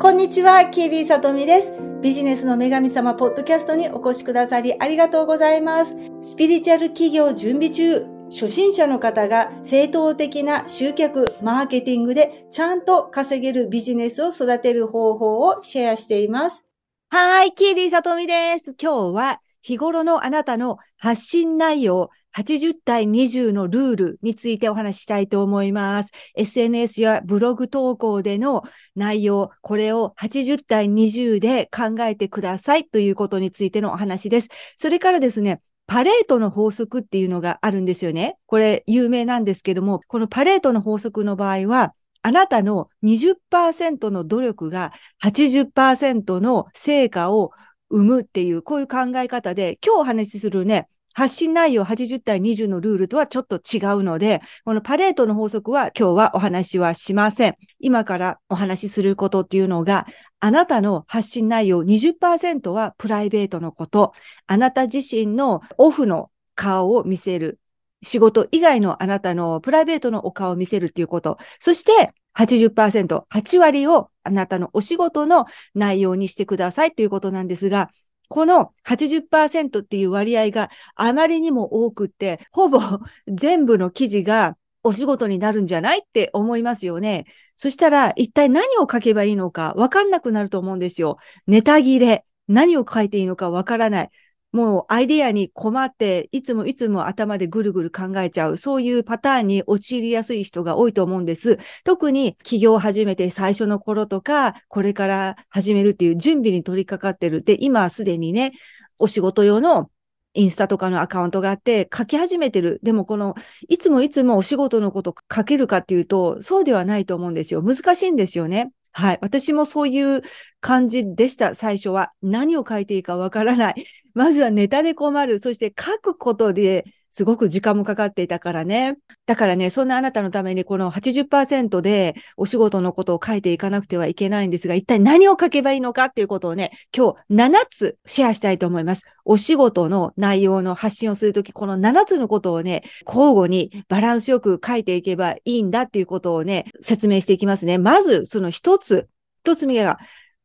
こんにちは、キーリーさとみです。ビジネスの女神様ポッドキャストにお越しくださりありがとうございます。スピリチュアル企業準備中、初心者の方が正当的な集客、マーケティングでちゃんと稼げるビジネスを育てる方法をシェアしています。はい、キーリーさとみです。今日は日頃のあなたの発信内容、80対20のルールについてお話ししたいと思います。SNS やブログ投稿での内容、これを80対20で考えてくださいということについてのお話です。それからですね、パレートの法則っていうのがあるんですよね。これ有名なんですけども、このパレートの法則の場合は、あなたの20%の努力が80%の成果を生むっていう、こういう考え方で、今日お話しするね、発信内容80対20のルールとはちょっと違うので、このパレートの法則は今日はお話はしません。今からお話しすることっていうのが、あなたの発信内容20%はプライベートのこと、あなた自身のオフの顔を見せる。仕事以外のあなたのプライベートのお顔を見せるっていうこと。そして80%、8割をあなたのお仕事の内容にしてくださいということなんですが、この80%っていう割合があまりにも多くって、ほぼ全部の記事がお仕事になるんじゃないって思いますよね。そしたら一体何を書けばいいのかわかんなくなると思うんですよ。ネタ切れ。何を書いていいのかわからない。もうアイデアに困って、いつもいつも頭でぐるぐる考えちゃう、そういうパターンに陥りやすい人が多いと思うんです。特に起業を始めて最初の頃とか、これから始めるっていう準備に取り掛かってる。で、今すでにね、お仕事用のインスタとかのアカウントがあって書き始めてる。でもこの、いつもいつもお仕事のこと書けるかっていうと、そうではないと思うんですよ。難しいんですよね。はい。私もそういう感じでした、最初は。何を書いていいかわからない。まずはネタで困る。そして書くことですごく時間もかかっていたからね。だからね、そんなあなたのためにこの80%でお仕事のことを書いていかなくてはいけないんですが、一体何を書けばいいのかっていうことをね、今日7つシェアしたいと思います。お仕事の内容の発信をするとき、この7つのことをね、交互にバランスよく書いていけばいいんだっていうことをね、説明していきますね。まず、その一つ、一つ目が、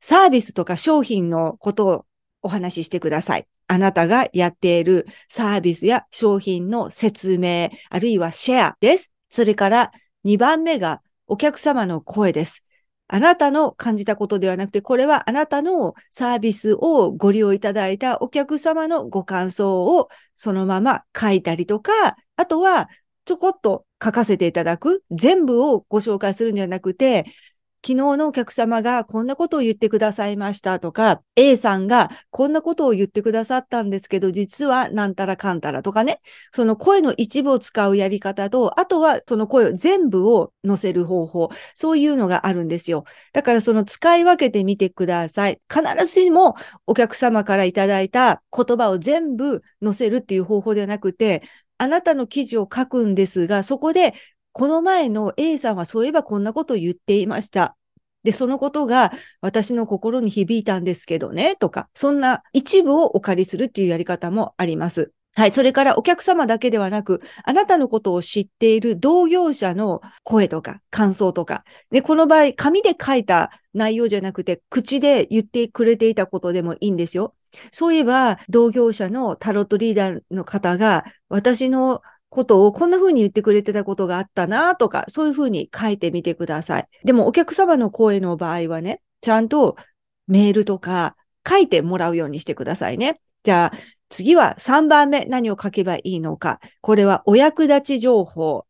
サービスとか商品のことをお話ししてください。あなたがやっているサービスや商品の説明、あるいはシェアです。それから2番目がお客様の声です。あなたの感じたことではなくて、これはあなたのサービスをご利用いただいたお客様のご感想をそのまま書いたりとか、あとはちょこっと書かせていただく。全部をご紹介するんじゃなくて、昨日のお客様がこんなことを言ってくださいましたとか、A さんがこんなことを言ってくださったんですけど、実はなんたらかんたらとかね、その声の一部を使うやり方と、あとはその声を全部を載せる方法、そういうのがあるんですよ。だからその使い分けてみてください。必ずしもお客様からいただいた言葉を全部載せるっていう方法ではなくて、あなたの記事を書くんですが、そこでこの前の A さんはそういえばこんなことを言っていました。で、そのことが私の心に響いたんですけどね、とか、そんな一部をお借りするっていうやり方もあります。はい。それからお客様だけではなく、あなたのことを知っている同業者の声とか感想とか、で、この場合、紙で書いた内容じゃなくて、口で言ってくれていたことでもいいんですよ。そういえば、同業者のタロットリーダーの方が、私のことをこんな風に言ってくれてたことがあったなとか、そういう風に書いてみてください。でもお客様の声の場合はね、ちゃんとメールとか書いてもらうようにしてくださいね。じゃあ次は3番目何を書けばいいのか。これはお役立ち情報。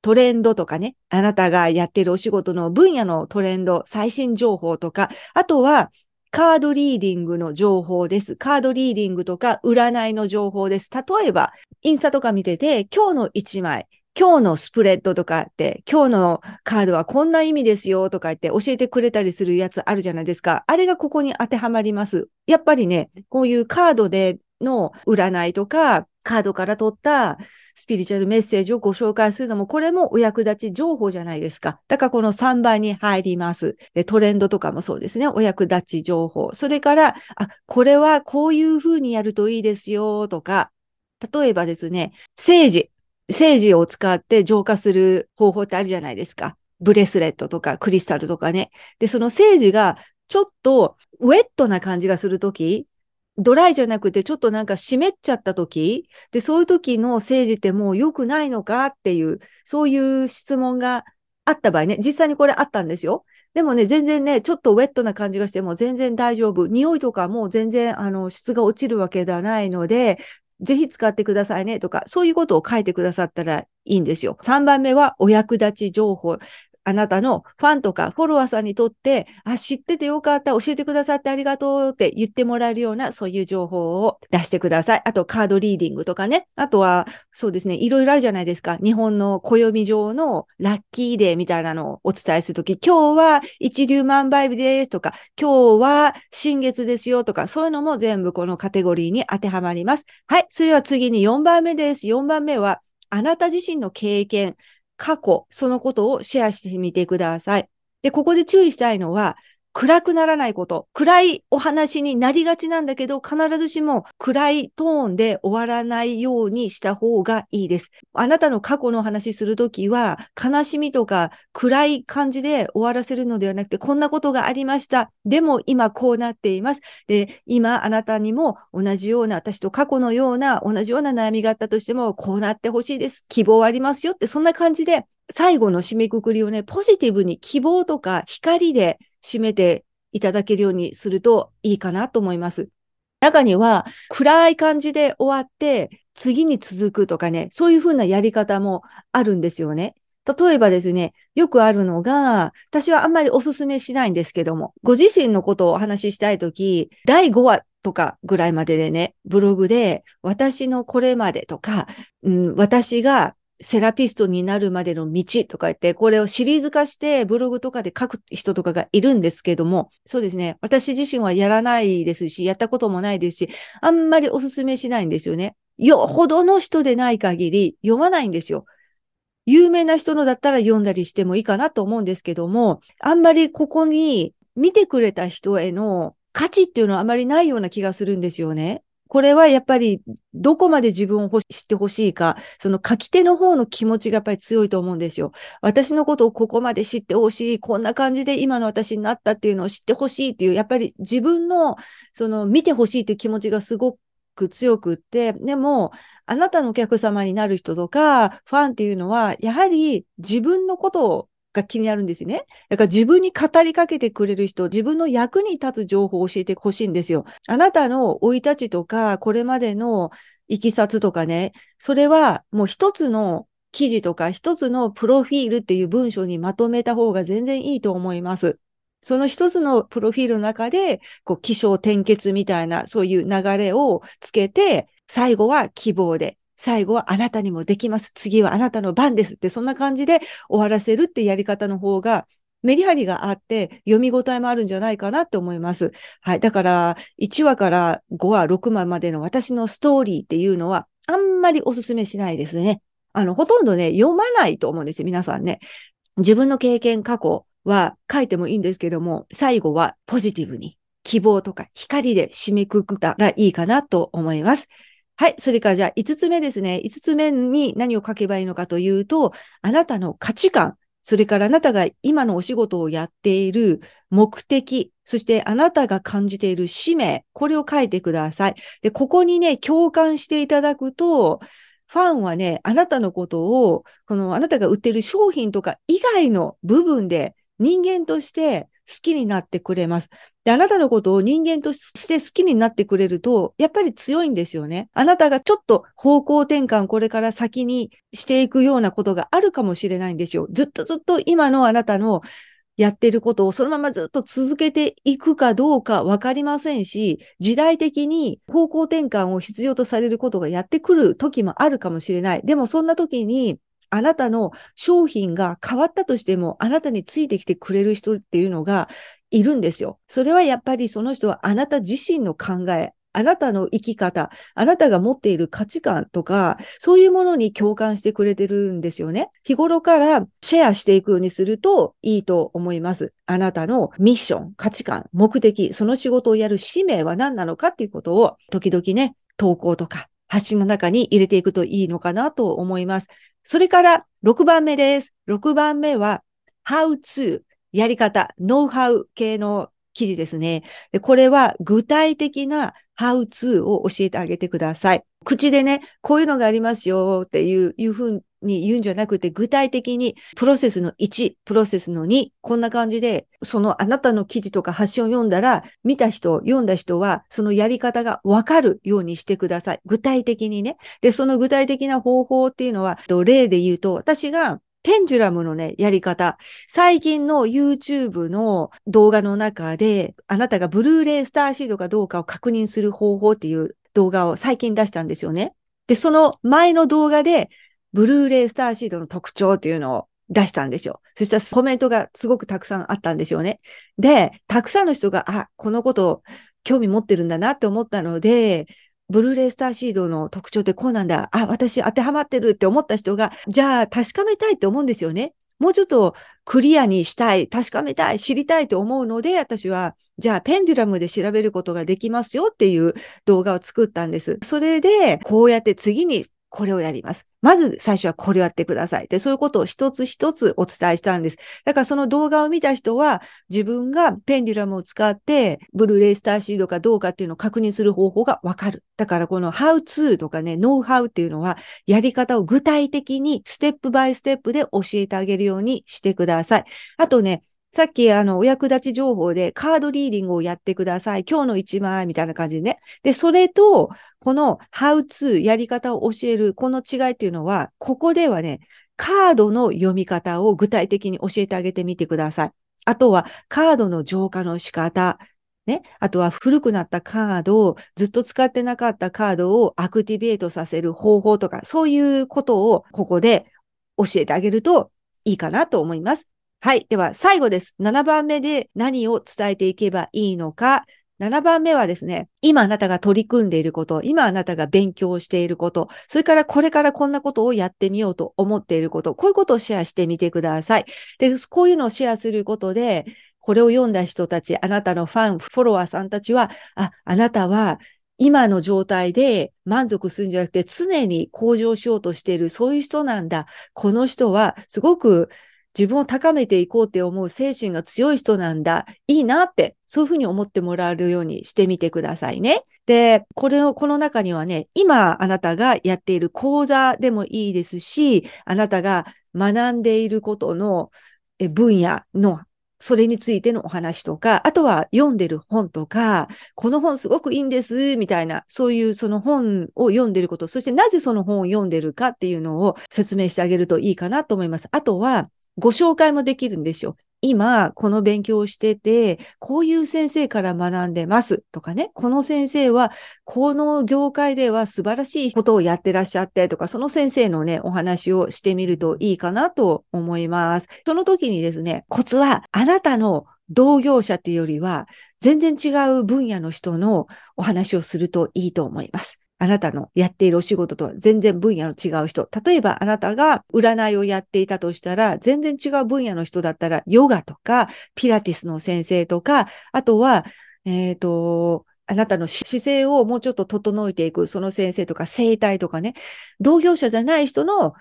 トレンドとかね、あなたがやってるお仕事の分野のトレンド、最新情報とか、あとはカードリーディングの情報です。カードリーディングとか占いの情報です。例えば、インスタとか見てて、今日の1枚、今日のスプレッドとかって、今日のカードはこんな意味ですよとか言って教えてくれたりするやつあるじゃないですか。あれがここに当てはまります。やっぱりね、こういうカードでの占いとか、カードから取ったスピリチュアルメッセージをご紹介するのも、これもお役立ち情報じゃないですか。だからこの3番に入ります。トレンドとかもそうですね。お役立ち情報。それから、あ、これはこういうふうにやるといいですよとか、例えばですね、政治。政治を使って浄化する方法ってあるじゃないですか。ブレスレットとかクリスタルとかね。で、そのセージがちょっとウェットな感じがするとき、ドライじゃなくてちょっとなんか湿っちゃった時？で、そういう時の政治ってもう良くないのかっていう、そういう質問があった場合ね、実際にこれあったんですよ。でもね、全然ね、ちょっとウェットな感じがしても全然大丈夫。匂いとかも全然、あの、質が落ちるわけではないので、ぜひ使ってくださいねとか、そういうことを書いてくださったらいいんですよ。3番目はお役立ち情報。あなたのファンとかフォロワーさんにとって、あ、知っててよかった、教えてくださってありがとうって言ってもらえるような、そういう情報を出してください。あと、カードリーディングとかね。あとは、そうですね、いろいろあるじゃないですか。日本の暦上のラッキーデーみたいなのをお伝えするとき、今日は一粒万倍日ですとか、今日は新月ですよとか、そういうのも全部このカテゴリーに当てはまります。はい。それでは次に4番目です。4番目は、あなた自身の経験、過去、そのことをシェアしてみてください。で、ここで注意したいのは、暗くならないこと。暗いお話になりがちなんだけど、必ずしも暗いトーンで終わらないようにした方がいいです。あなたの過去の話するときは、悲しみとか暗い感じで終わらせるのではなくて、こんなことがありました。でも今こうなっています。で、今あなたにも同じような、私と過去のような同じような悩みがあったとしても、こうなってほしいです。希望ありますよって、そんな感じで最後の締めくくりをね、ポジティブに希望とか光で締めていただけるようにするといいかなと思います。中には暗い感じで終わって次に続くとかね、そういうふうなやり方もあるんですよね。例えばですね、よくあるのが、私はあんまりお勧めしないんですけども、ご自身のことをお話ししたいとき、第5話とかぐらいまででね、ブログで、私のこれまでとか、うん、私がセラピストになるまでの道とか言って、これをシリーズ化してブログとかで書く人とかがいるんですけども、そうですね。私自身はやらないですし、やったこともないですし、あんまりお勧めしないんですよね。よほどの人でない限り読まないんですよ。有名な人のだったら読んだりしてもいいかなと思うんですけども、あんまりここに見てくれた人への価値っていうのはあまりないような気がするんですよね。これはやっぱりどこまで自分を知ってほしいか、その書き手の方の気持ちがやっぱり強いと思うんですよ。私のことをここまで知ってほしい、こんな感じで今の私になったっていうのを知ってほしいっていう、やっぱり自分のその見てほしいという気持ちがすごく強くって、でも、あなたのお客様になる人とか、ファンっていうのは、やはり自分のことをが気になるんですね。だから自分に語りかけてくれる人、自分の役に立つ情報を教えてほしいんですよ。あなたの生い立ちとか、これまでのいきさつとかね、それはもう一つの記事とか一つのプロフィールっていう文章にまとめた方が全然いいと思います。その一つのプロフィールの中で、こう、起承転結みたいな、そういう流れをつけて、最後は希望で、最後はあなたにもできます。次はあなたの番ですって、そんな感じで終わらせるってやり方の方が、メリハリがあって読み応えもあるんじゃないかなって思います。はい。だから、1話から5話、6話までの私のストーリーっていうのは、あんまりお勧めしないですね。あの、ほとんどね、読まないと思うんですよ、皆さんね。自分の経験、過去は書いてもいいんですけども、最後はポジティブに、希望とか光で締めくくったらいいかなと思います。はい。それからじゃあ5つ目ですね。5つ目に何を書けばいいのかというと、あなたの価値観、それからあなたが今のお仕事をやっている目的、そしてあなたが感じている使命、これを書いてください。で、ここにね、共感していただくと、ファンはね、あなたのことを、このあなたが売ってる商品とか以外の部分で人間として好きになってくれます。で、あなたのことを人間として好きになってくれると、やっぱり強いんですよね。あなたがちょっと方向転換これから先にしていくようなことがあるかもしれないんですよ。ずっとずっと今のあなたのやってることをそのままずっと続けていくかどうかわかりませんし、時代的に方向転換を必要とされることがやってくる時もあるかもしれない。でもそんな時にあなたの商品が変わったとしても、あなたについてきてくれる人っていうのがいるんですよ。それはやっぱりその人はあなた自身の考え、あなたの生き方、あなたが持っている価値観とか、そういうものに共感してくれてるんですよね。日頃からシェアしていくようにするといいと思います。あなたのミッション、価値観、目的、その仕事をやる使命は何なのかっていうことを時々ね、投稿とか発信の中に入れていくといいのかなと思います。それから6番目です。6番目は、how to やり方、ノウハウ系の記事ですね。でこれは具体的な how to を教えてあげてください。口でね、こういうのがありますよっていういうふうに言うんじゃなくて、具体的にプロセスの1、プロセスの2、こんな感じで、そのあなたの記事とか発信を読んだら、見た人、読んだ人は、そのやり方がわかるようにしてください。具体的にね。で、その具体的な方法っていうのは、例で言うと、私がペンジュラムのね、やり方。最近の YouTube の動画の中で、あなたがブルーレイスターシードかどうかを確認する方法っていう動画を最近出したんですよね。で、その前の動画で、ブルーレイスターシードの特徴っていうのを出したんですよ。そしたらコメントがすごくたくさんあったんですよね。で、たくさんの人が、あ、このことを興味持ってるんだなって思ったので、ブルーレイスターシードの特徴ってこうなんだ。あ、私当てはまってるって思った人が、じゃあ確かめたいって思うんですよね。もうちょっとクリアにしたい、確かめたい、知りたいと思うので、私は、じゃあペンデュラムで調べることができますよっていう動画を作ったんです。それで、こうやって次にこれをやります。まず最初はこれをやってください。で、そういうことを一つ一つお伝えしたんです。だからその動画を見た人は自分がペンデュラムを使ってブルーレイスターシードかどうかっていうのを確認する方法がわかる。だからこの how to とかね、ノウハウっていうのはやり方を具体的にステップバイステップで教えてあげるようにしてください。あとね、さっき、あの、お役立ち情報でカードリーディングをやってください。今日の一枚みたいな感じでね。で、それと、この how to やり方を教える、この違いっていうのは、ここではね、カードの読み方を具体的に教えてあげてみてください。あとは、カードの浄化の仕方。ね。あとは古くなったカードを、ずっと使ってなかったカードをアクティベートさせる方法とか、そういうことをここで教えてあげるといいかなと思います。はい。では、最後です。7番目で何を伝えていけばいいのか。7番目はですね、今あなたが取り組んでいること、今あなたが勉強していること、それからこれからこんなことをやってみようと思っていること、こういうことをシェアしてみてください。で、こういうのをシェアすることで、これを読んだ人たち、あなたのファン、フォロワーさんたちは、あ、あなたは今の状態で満足するんじゃなくて常に向上しようとしている、そういう人なんだ。この人はすごく自分を高めていこうって思う精神が強い人なんだ。いいなって、そういうふうに思ってもらえるようにしてみてくださいね。で、これを、この中にはね、今あなたがやっている講座でもいいですし、あなたが学んでいることの分野のそれについてのお話とか、あとは読んでる本とか、この本すごくいいんです、みたいな、そういうその本を読んでること、そしてなぜその本を読んでるかっていうのを説明してあげるといいかなと思います。あとは、ご紹介もできるんですよ。今、この勉強をしてて、こういう先生から学んでますとかね、この先生は、この業界では素晴らしいことをやってらっしゃってとか、その先生のね、お話をしてみるといいかなと思います。その時にですね、コツは、あなたの同業者っていうよりは、全然違う分野の人のお話をするといいと思います。あなたのやっているお仕事とは全然分野の違う人。例えばあなたが占いをやっていたとしたら、全然違う分野の人だったら、ヨガとか、ピラティスの先生とか、あとは、えっ、ー、と、あなたの姿勢をもうちょっと整えていく、その先生とか生態とかね、同業者じゃない人の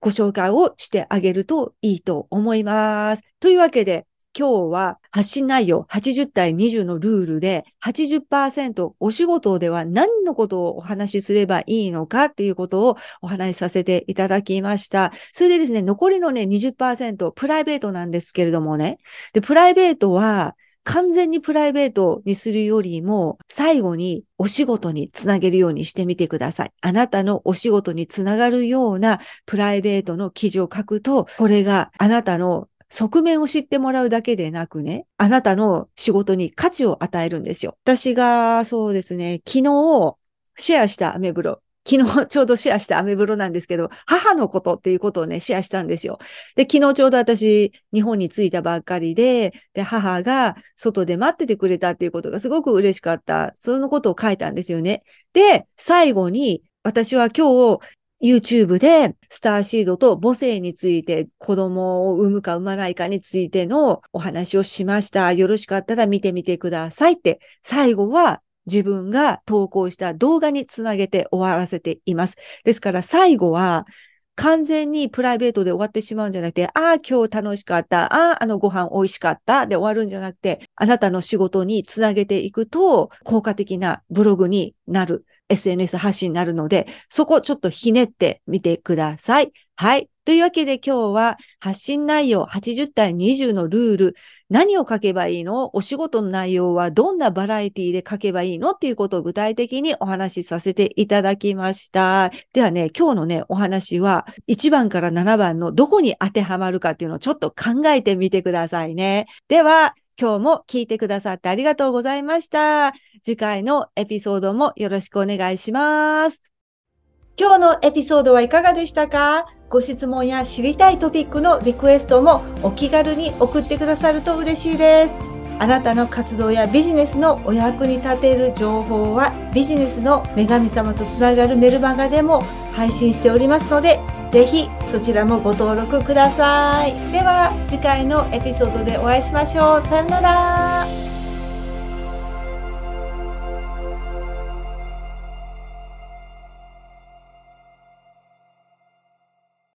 ご紹介をしてあげるといいと思います。というわけで、今日は発信内容80対20のルールで80%お仕事では何のことをお話しすればいいのかっていうことをお話しさせていただきました。それでですね、残りのね20%プライベートなんですけれどもね。で、プライベートは完全にプライベートにするよりも、最後にお仕事につなげるようにしてみてください。あなたのお仕事につながるようなプライベートの記事を書くと、これがあなたの側面を知ってもらうだけでなくね、あなたの仕事に価値を与えるんですよ。私がそうですね、昨日シェアしたアメブロ。昨日ちょうどシェアしたアメブロなんですけど、母のことっていうことをね、シェアしたんですよ。で、昨日ちょうど私、日本に着いたばっかりで、で、母が外で待っててくれたっていうことがすごく嬉しかった。そのことを書いたんですよね。で、最後に、私は今日 YouTube でスターシードと母性について子供を産むか産まないかについてのお話をしました。よろしかったら見てみてくださいって最後は自分が投稿した動画につなげて終わらせています。ですから最後は完全にプライベートで終わってしまうんじゃなくて、ああ、今日楽しかった。ああ、あのご飯美味しかった。で終わるんじゃなくて、あなたの仕事につなげていくと、効果的なブログになる。SNS 発信になるので、そこちょっとひねってみてください。はい。というわけで今日は発信内容80対20のルール、何を書けばいいの？お仕事の内容はどんなバラエティで書けばいいの？っていうことを具体的にお話しさせていただきました。ではね、今日のね、お話は1番から7番のどこに当てはまるかっていうのをちょっと考えてみてくださいね。では、今日も聞いてくださってありがとうございました。次回のエピソードもよろしくお願いします。今日のエピソードはいかがでしたか？ご質問や知りたいトピックのリクエストもお気軽に送ってくださると嬉しいです。あなたの活動やビジネスのお役に立てる情報はビジネスの女神様とつながるメルマガでも配信しておりますので、ぜひそちらもご登録ください。では次回のエピソードでお会いしましょう。さよなら。